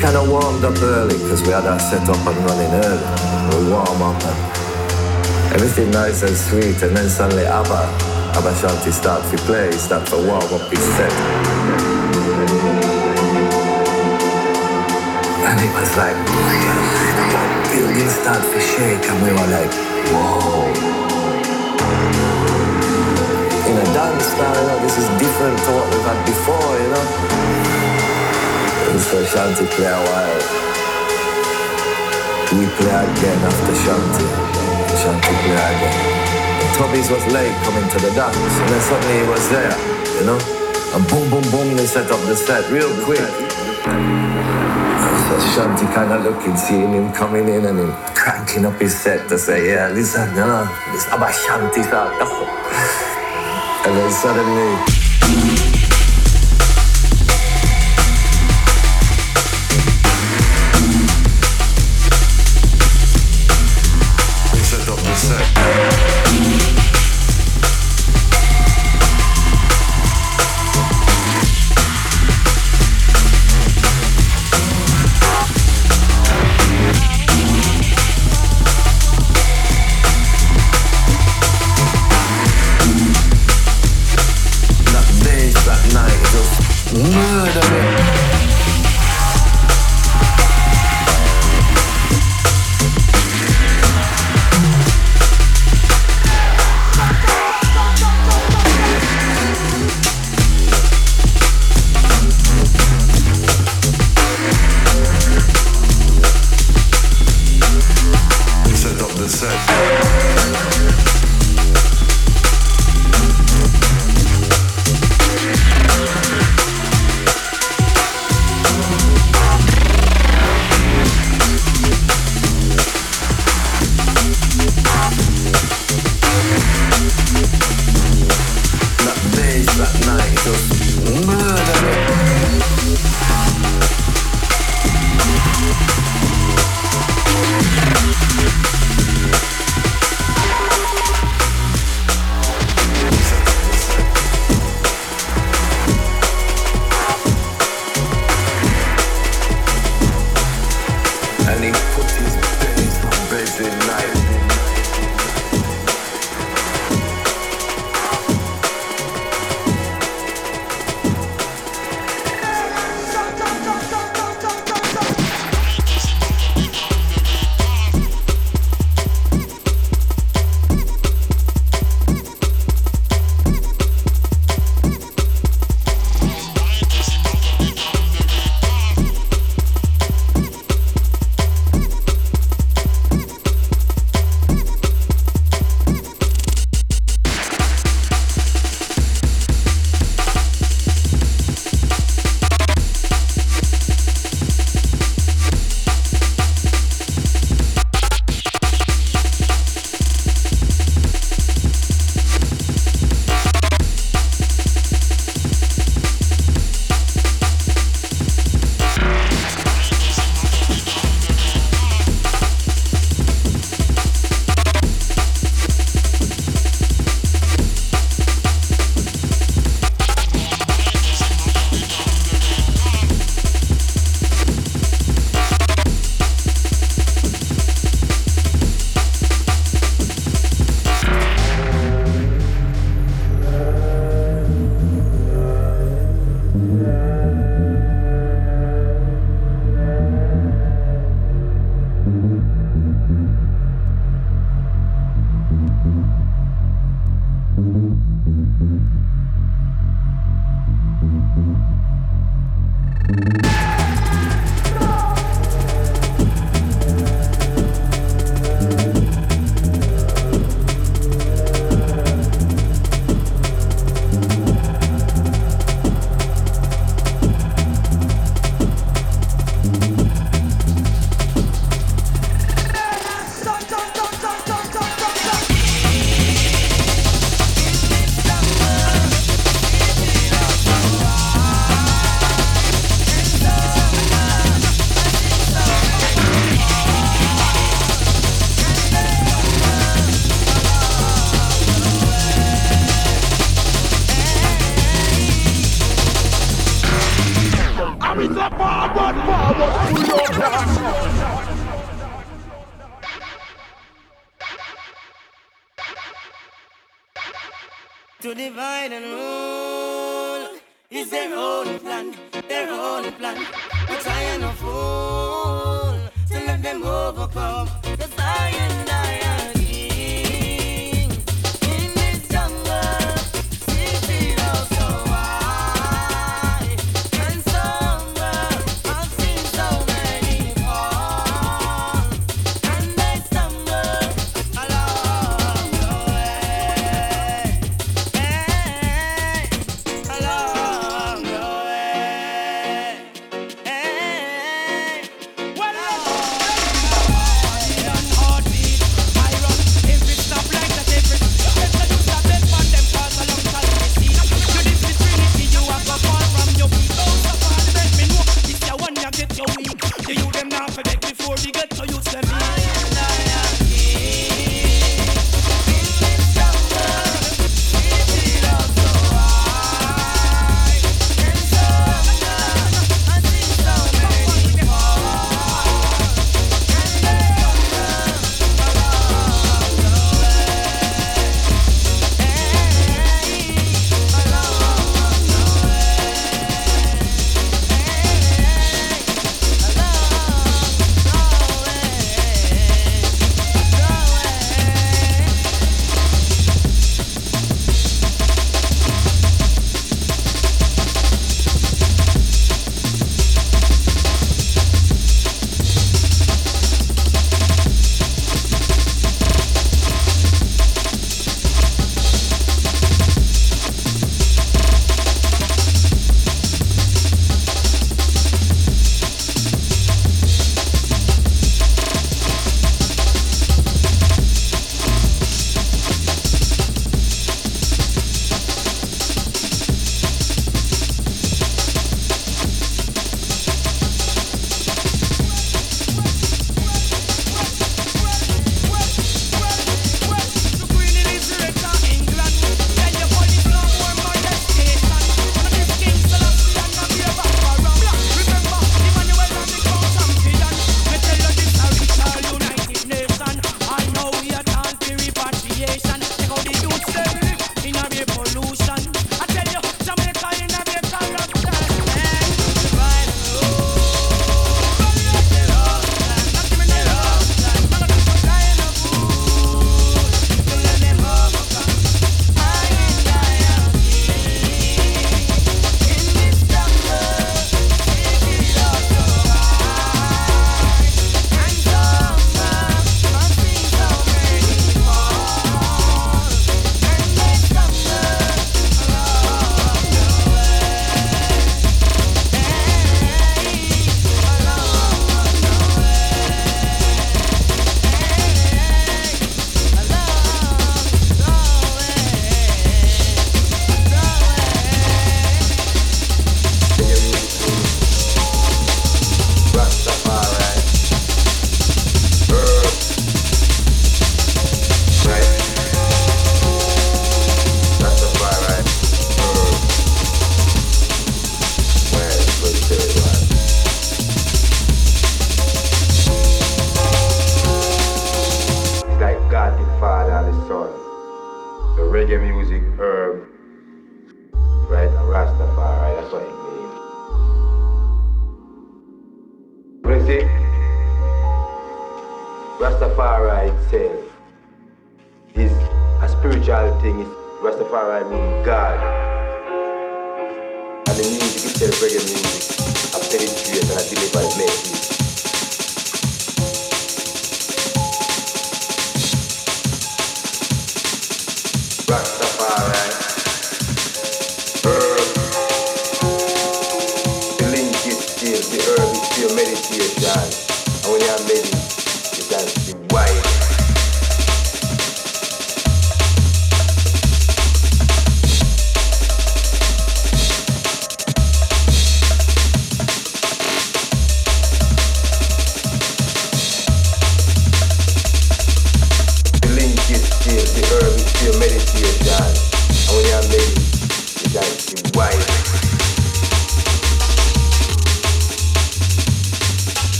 kind of warmed up early because we had our set up and running early. We warm up and everything nice and sweet and then suddenly Aba, Aba Shanti start to play, start to warm up his set. And it was like, the building start to shake and we were like, whoa. In a dance style, you know, this is different to what we've had before, you know. And so Shanti play a while. We play again after Shanti. Shanti play again. Tubbies was late coming to the dance, and then suddenly he was there, you know? And boom, boom, boom, they set up the set real quick. So Shanti kind of looking, seeing him coming in and him cranking up his set to say, yeah, listen, you know, this about Shanti. And then suddenly,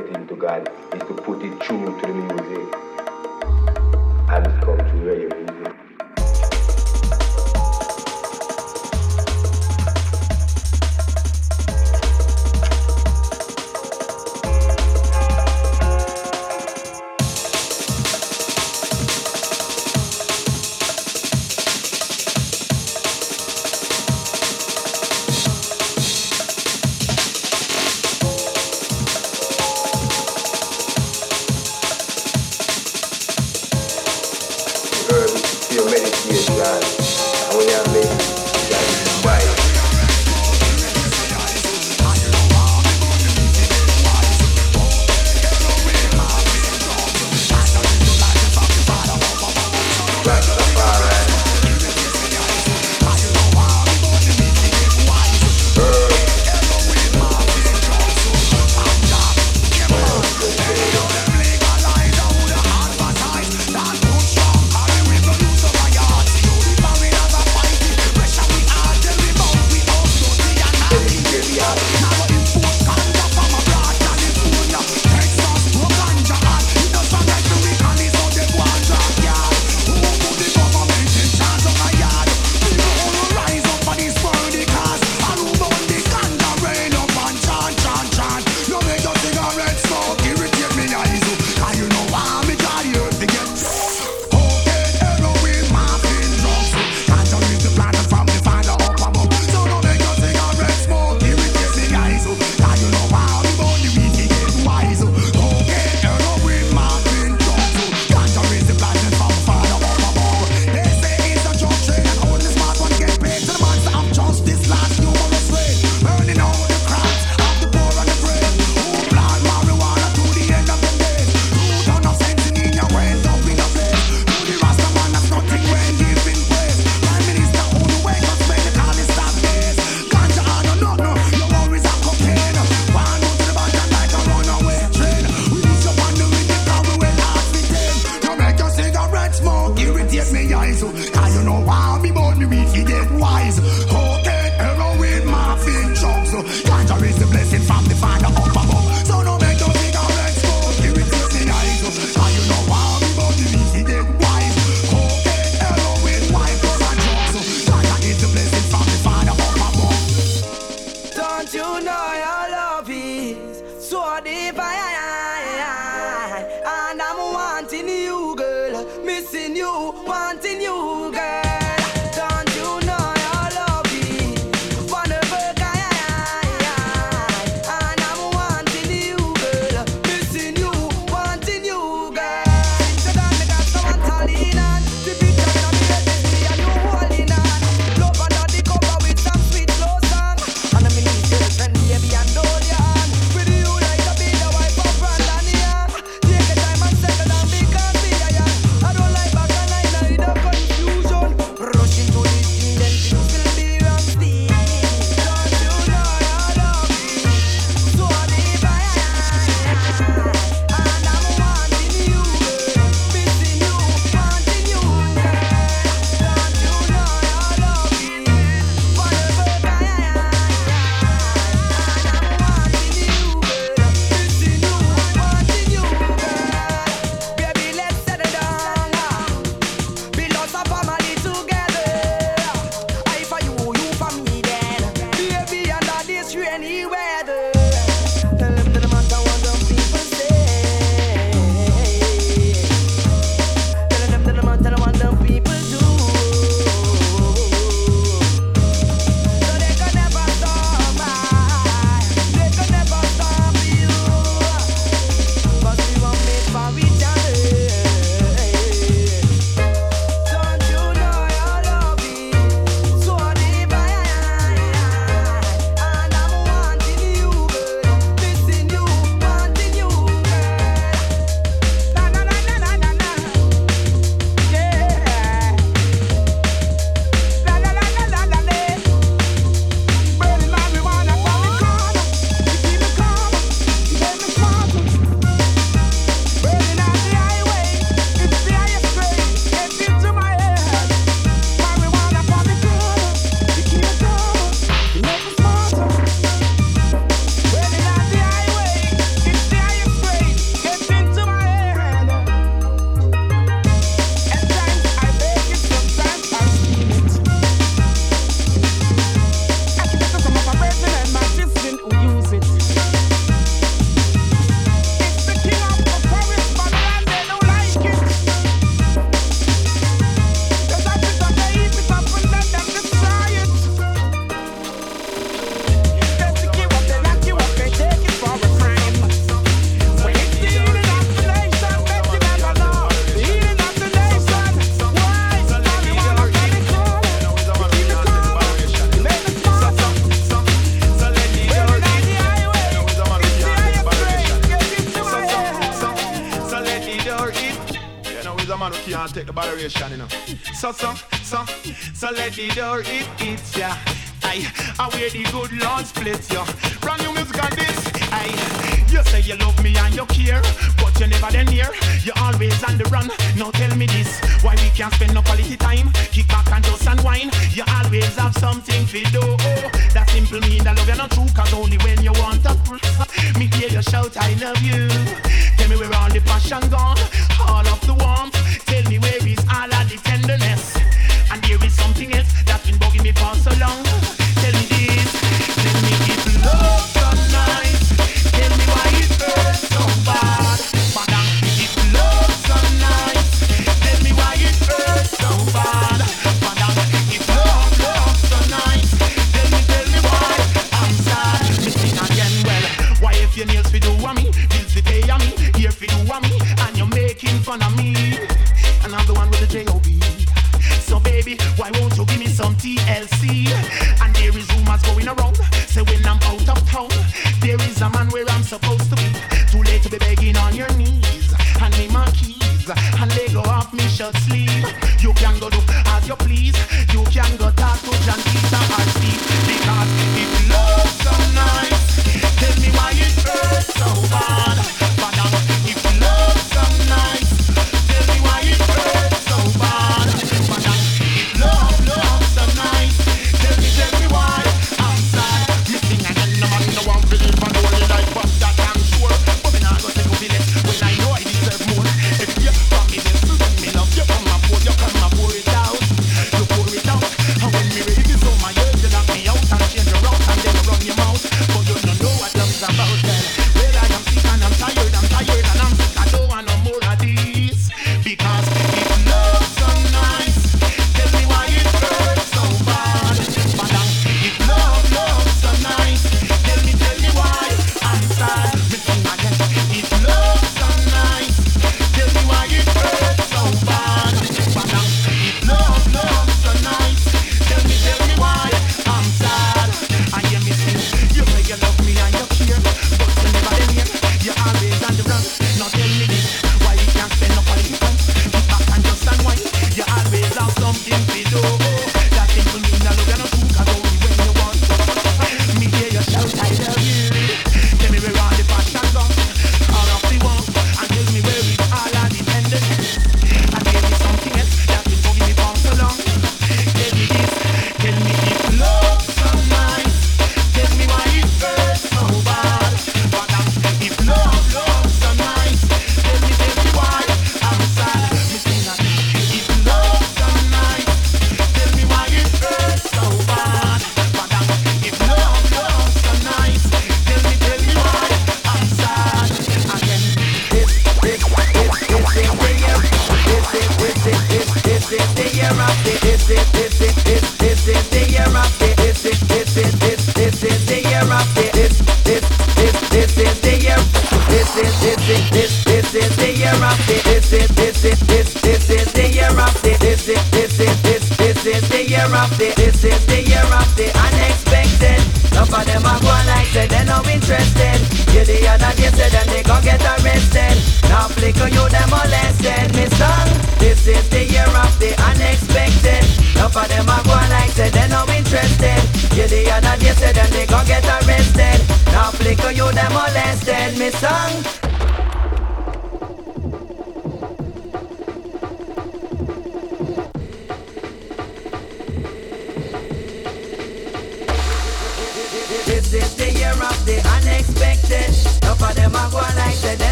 getting to God is to put it through to the music. And come to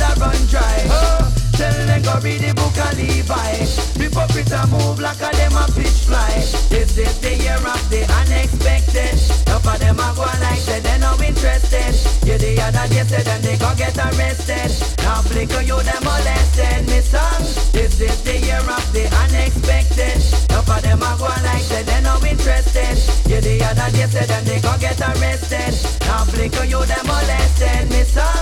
blood run dry. Oh, tell them go read the book of Levi. People a move like a them a pitch fly. This is the year of the unexpected. Enough of them are going like say they no interested. You the other day said them they go get arrested. Now flicker you them molested. Me son, this is the year of the unexpected. Enough of them are going like say they no interested. You the other day said them they go get arrested. Now flicker you them molested. Me son,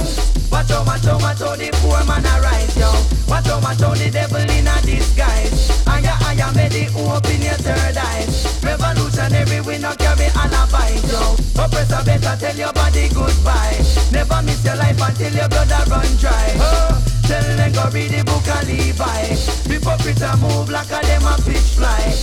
watch out, watch out, watch out the poor man arise, yo. Watch out, watch out the devil in a disguise. And your eye made the hope in your third eyes. Revolutionary, we not carry alibis yo. Oppressor better tell your body goodbye. Never miss your life until your blood a run dry. Oh, tell them go read the book of Levi. People pretty move like a them a pitch fly.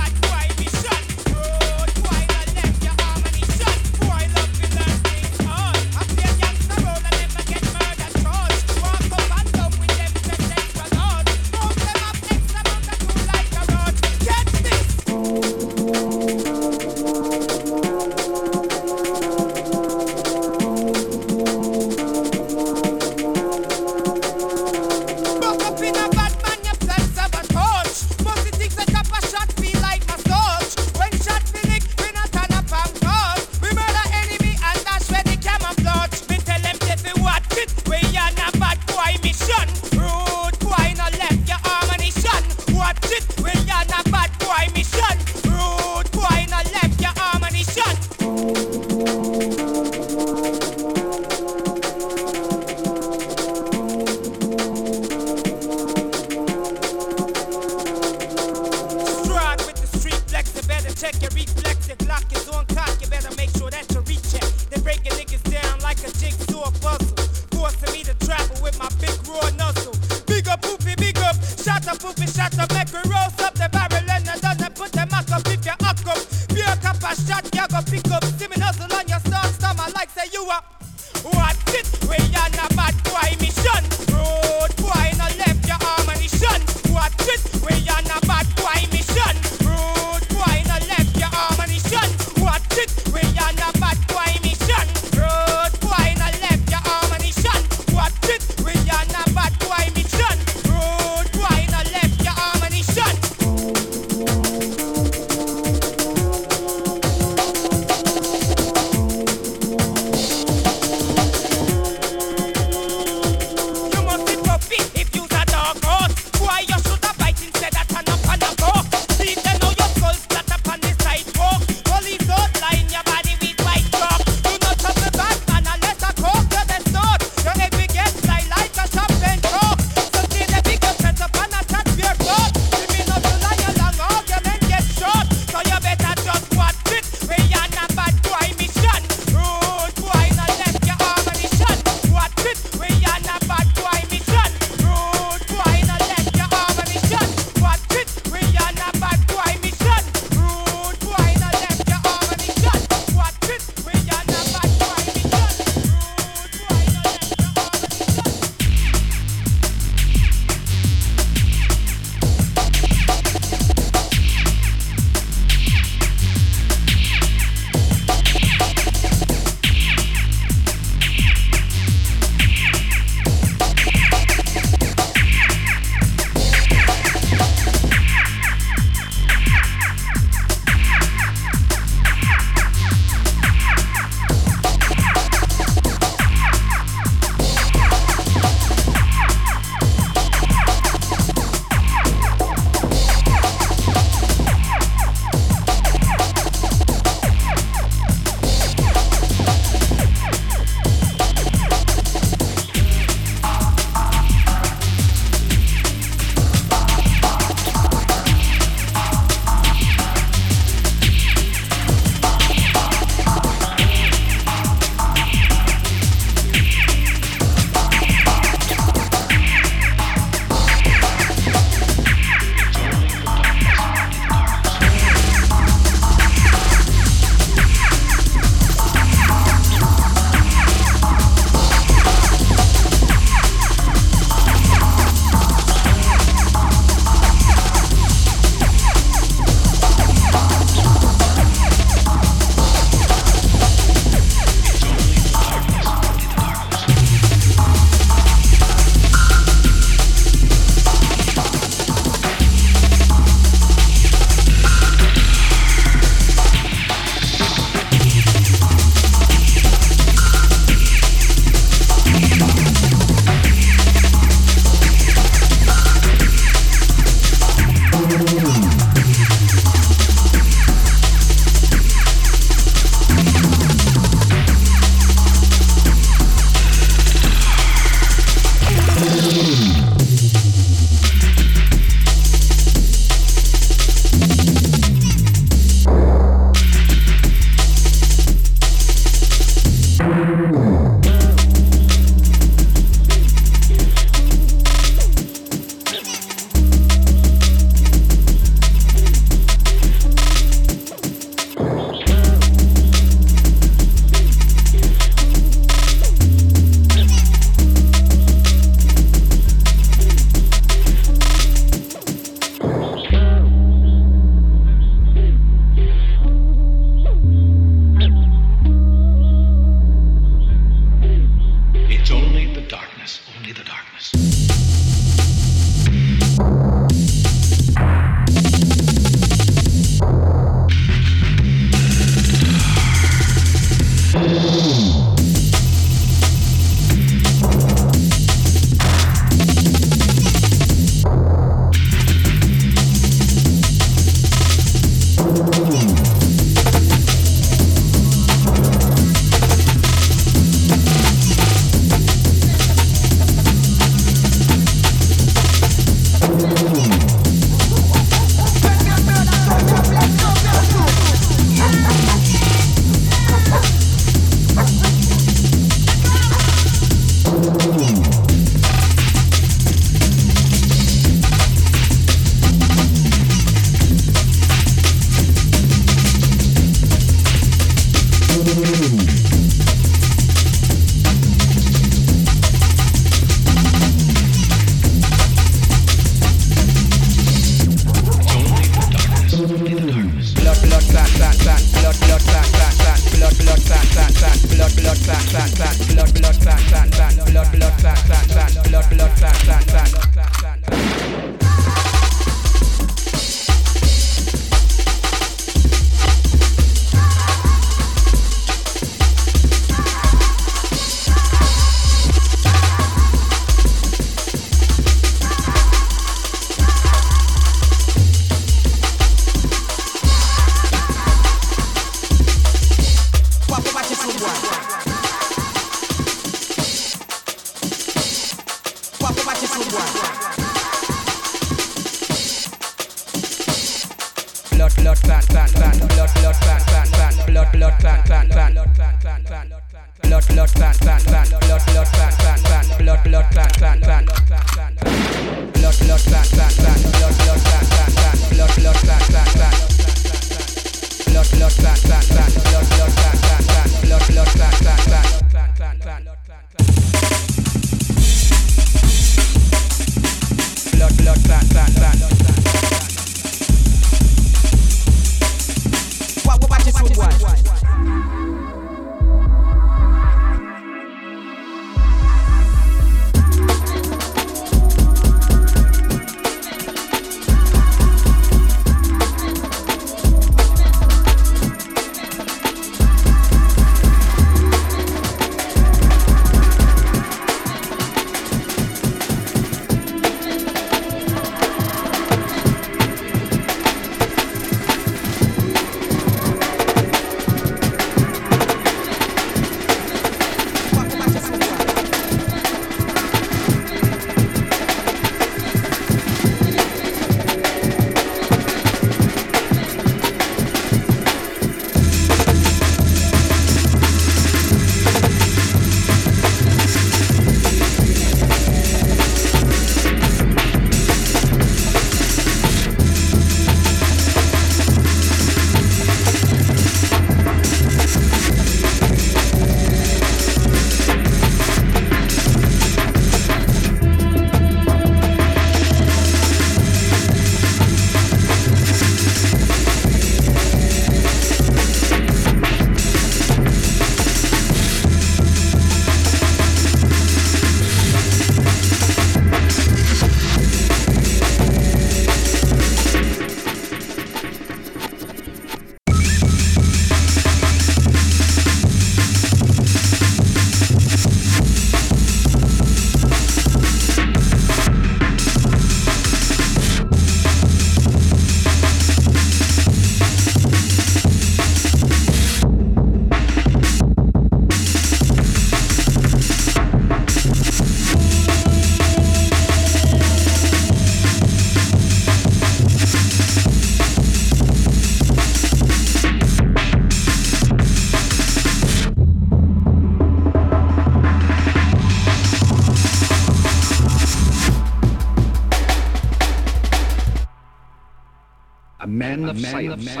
I am.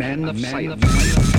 Man of science. Science, science.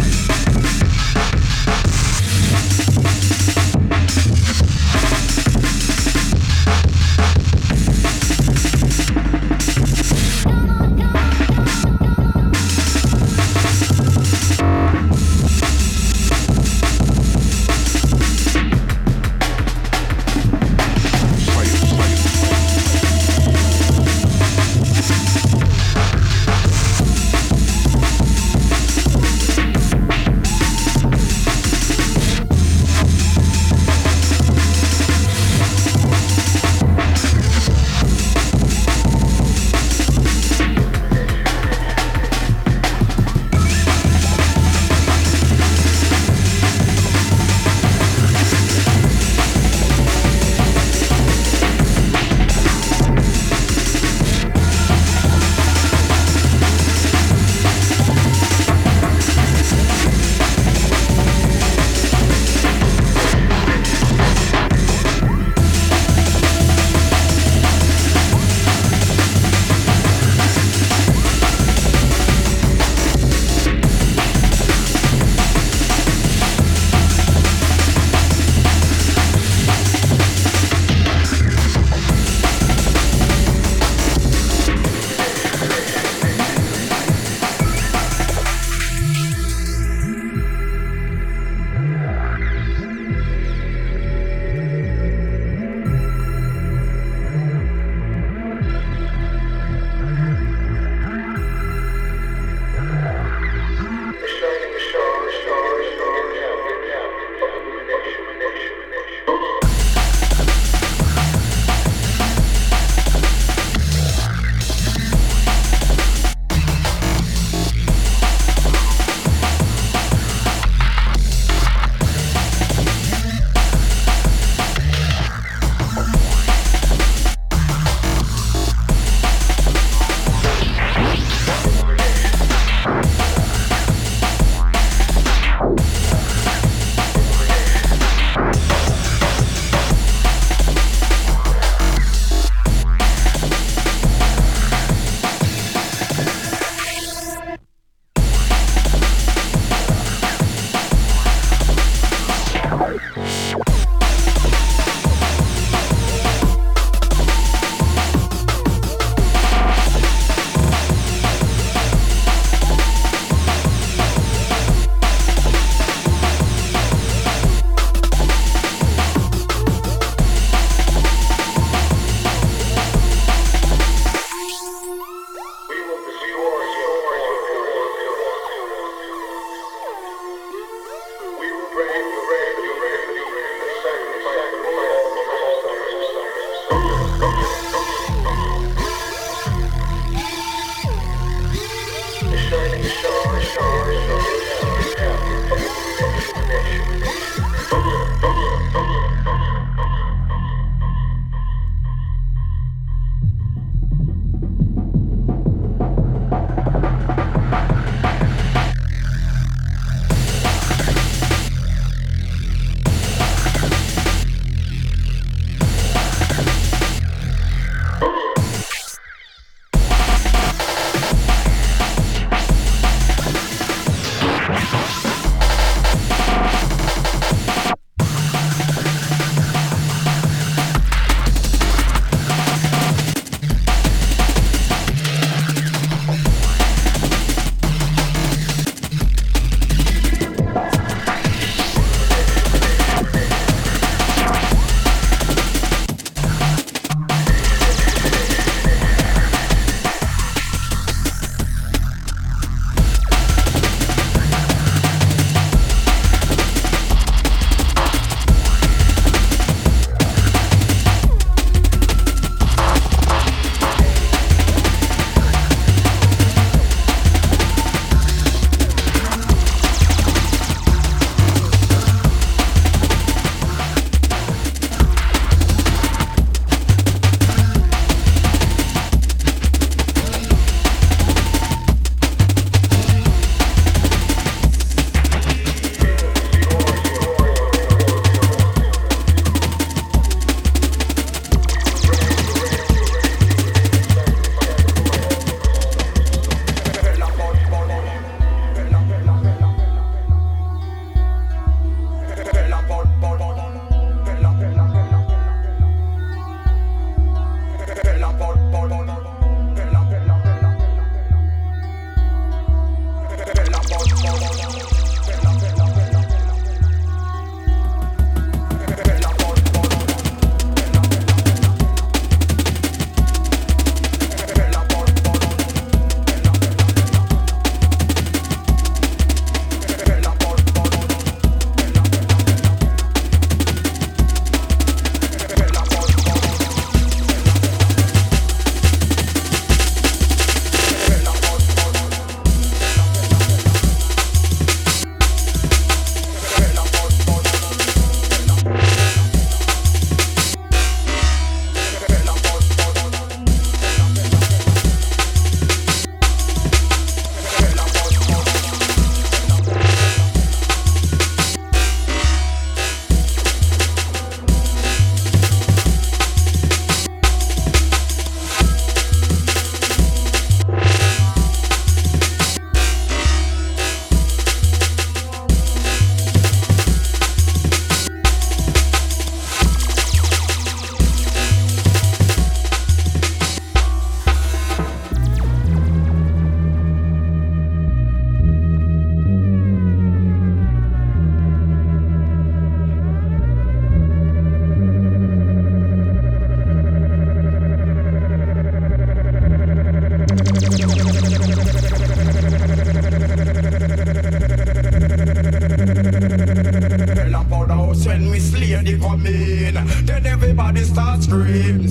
Everybody start screaming,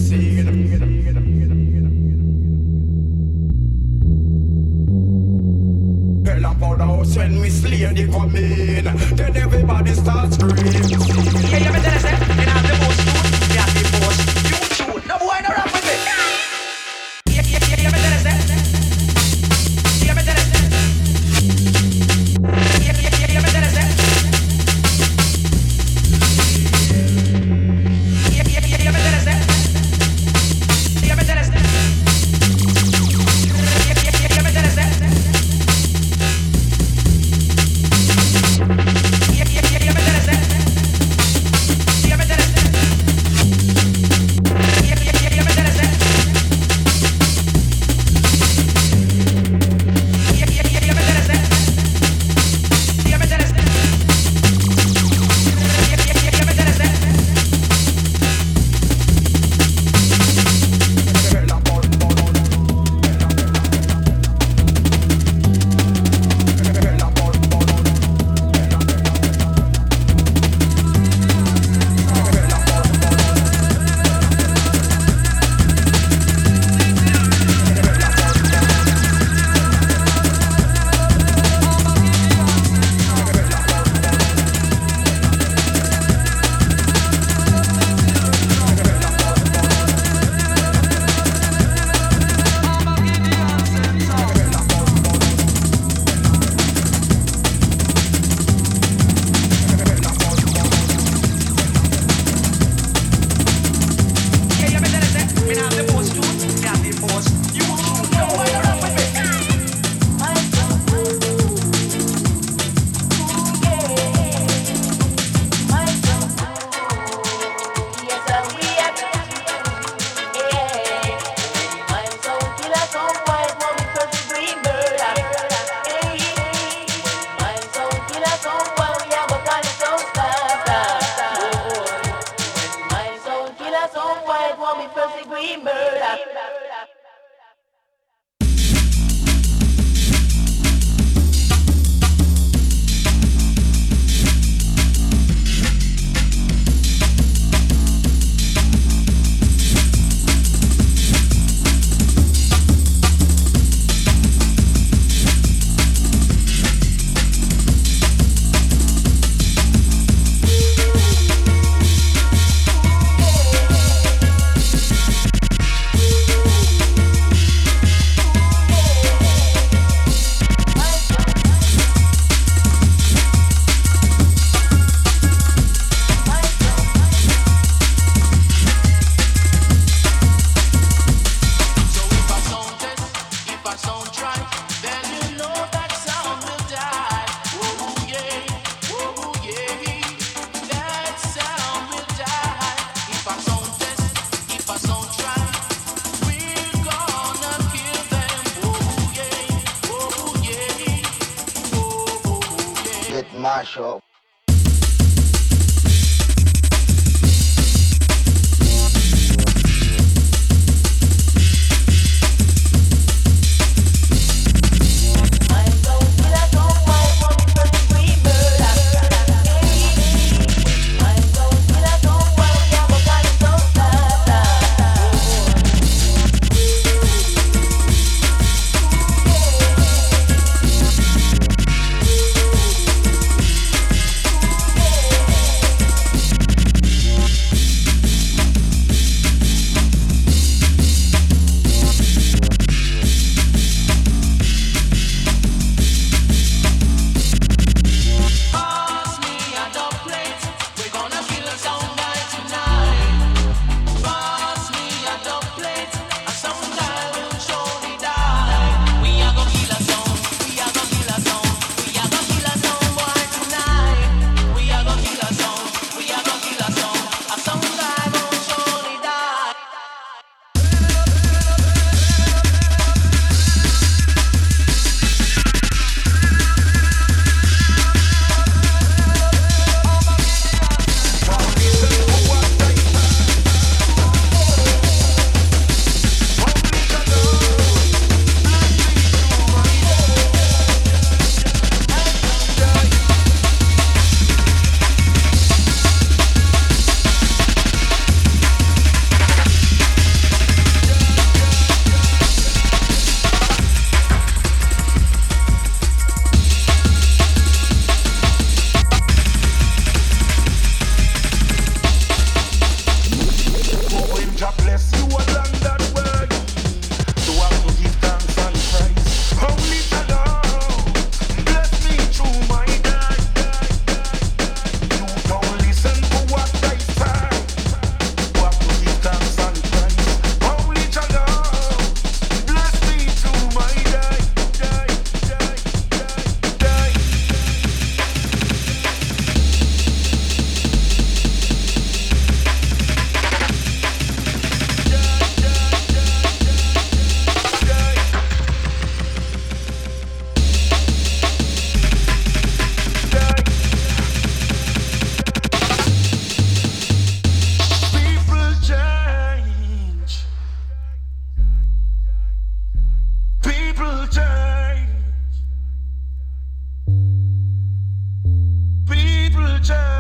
Church.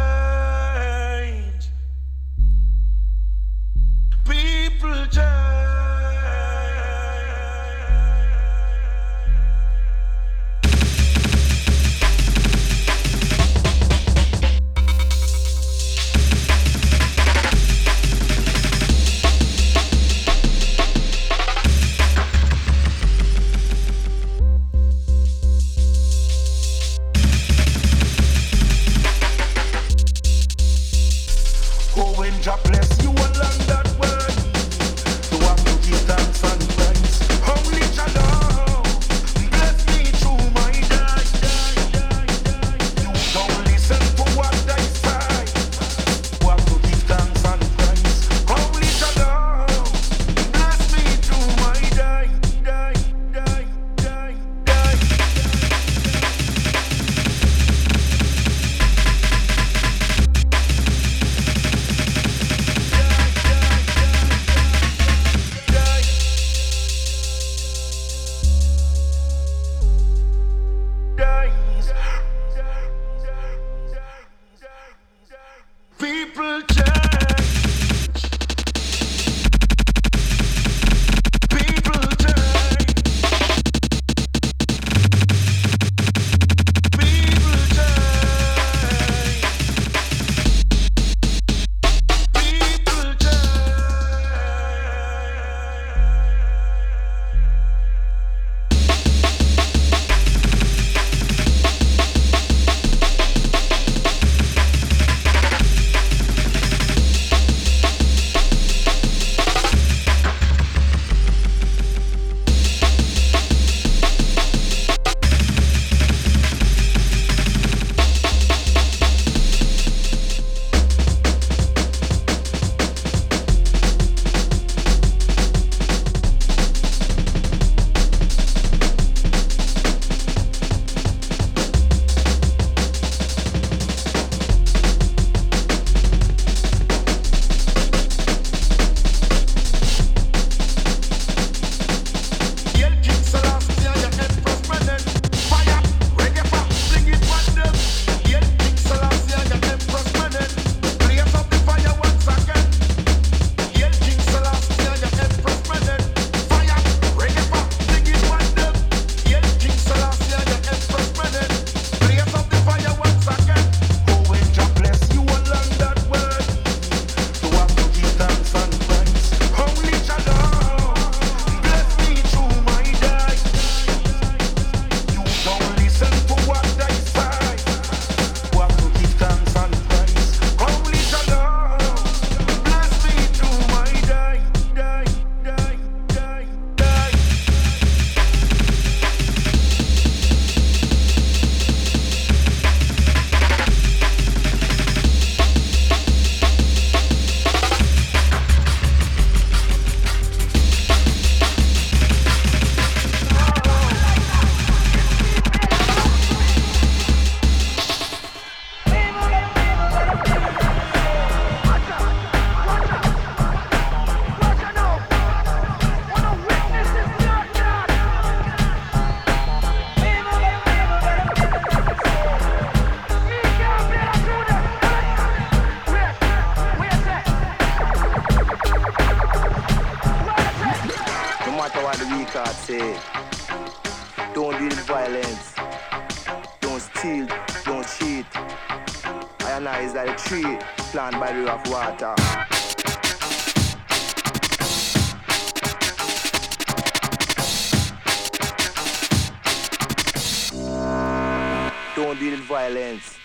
Don't deal violence.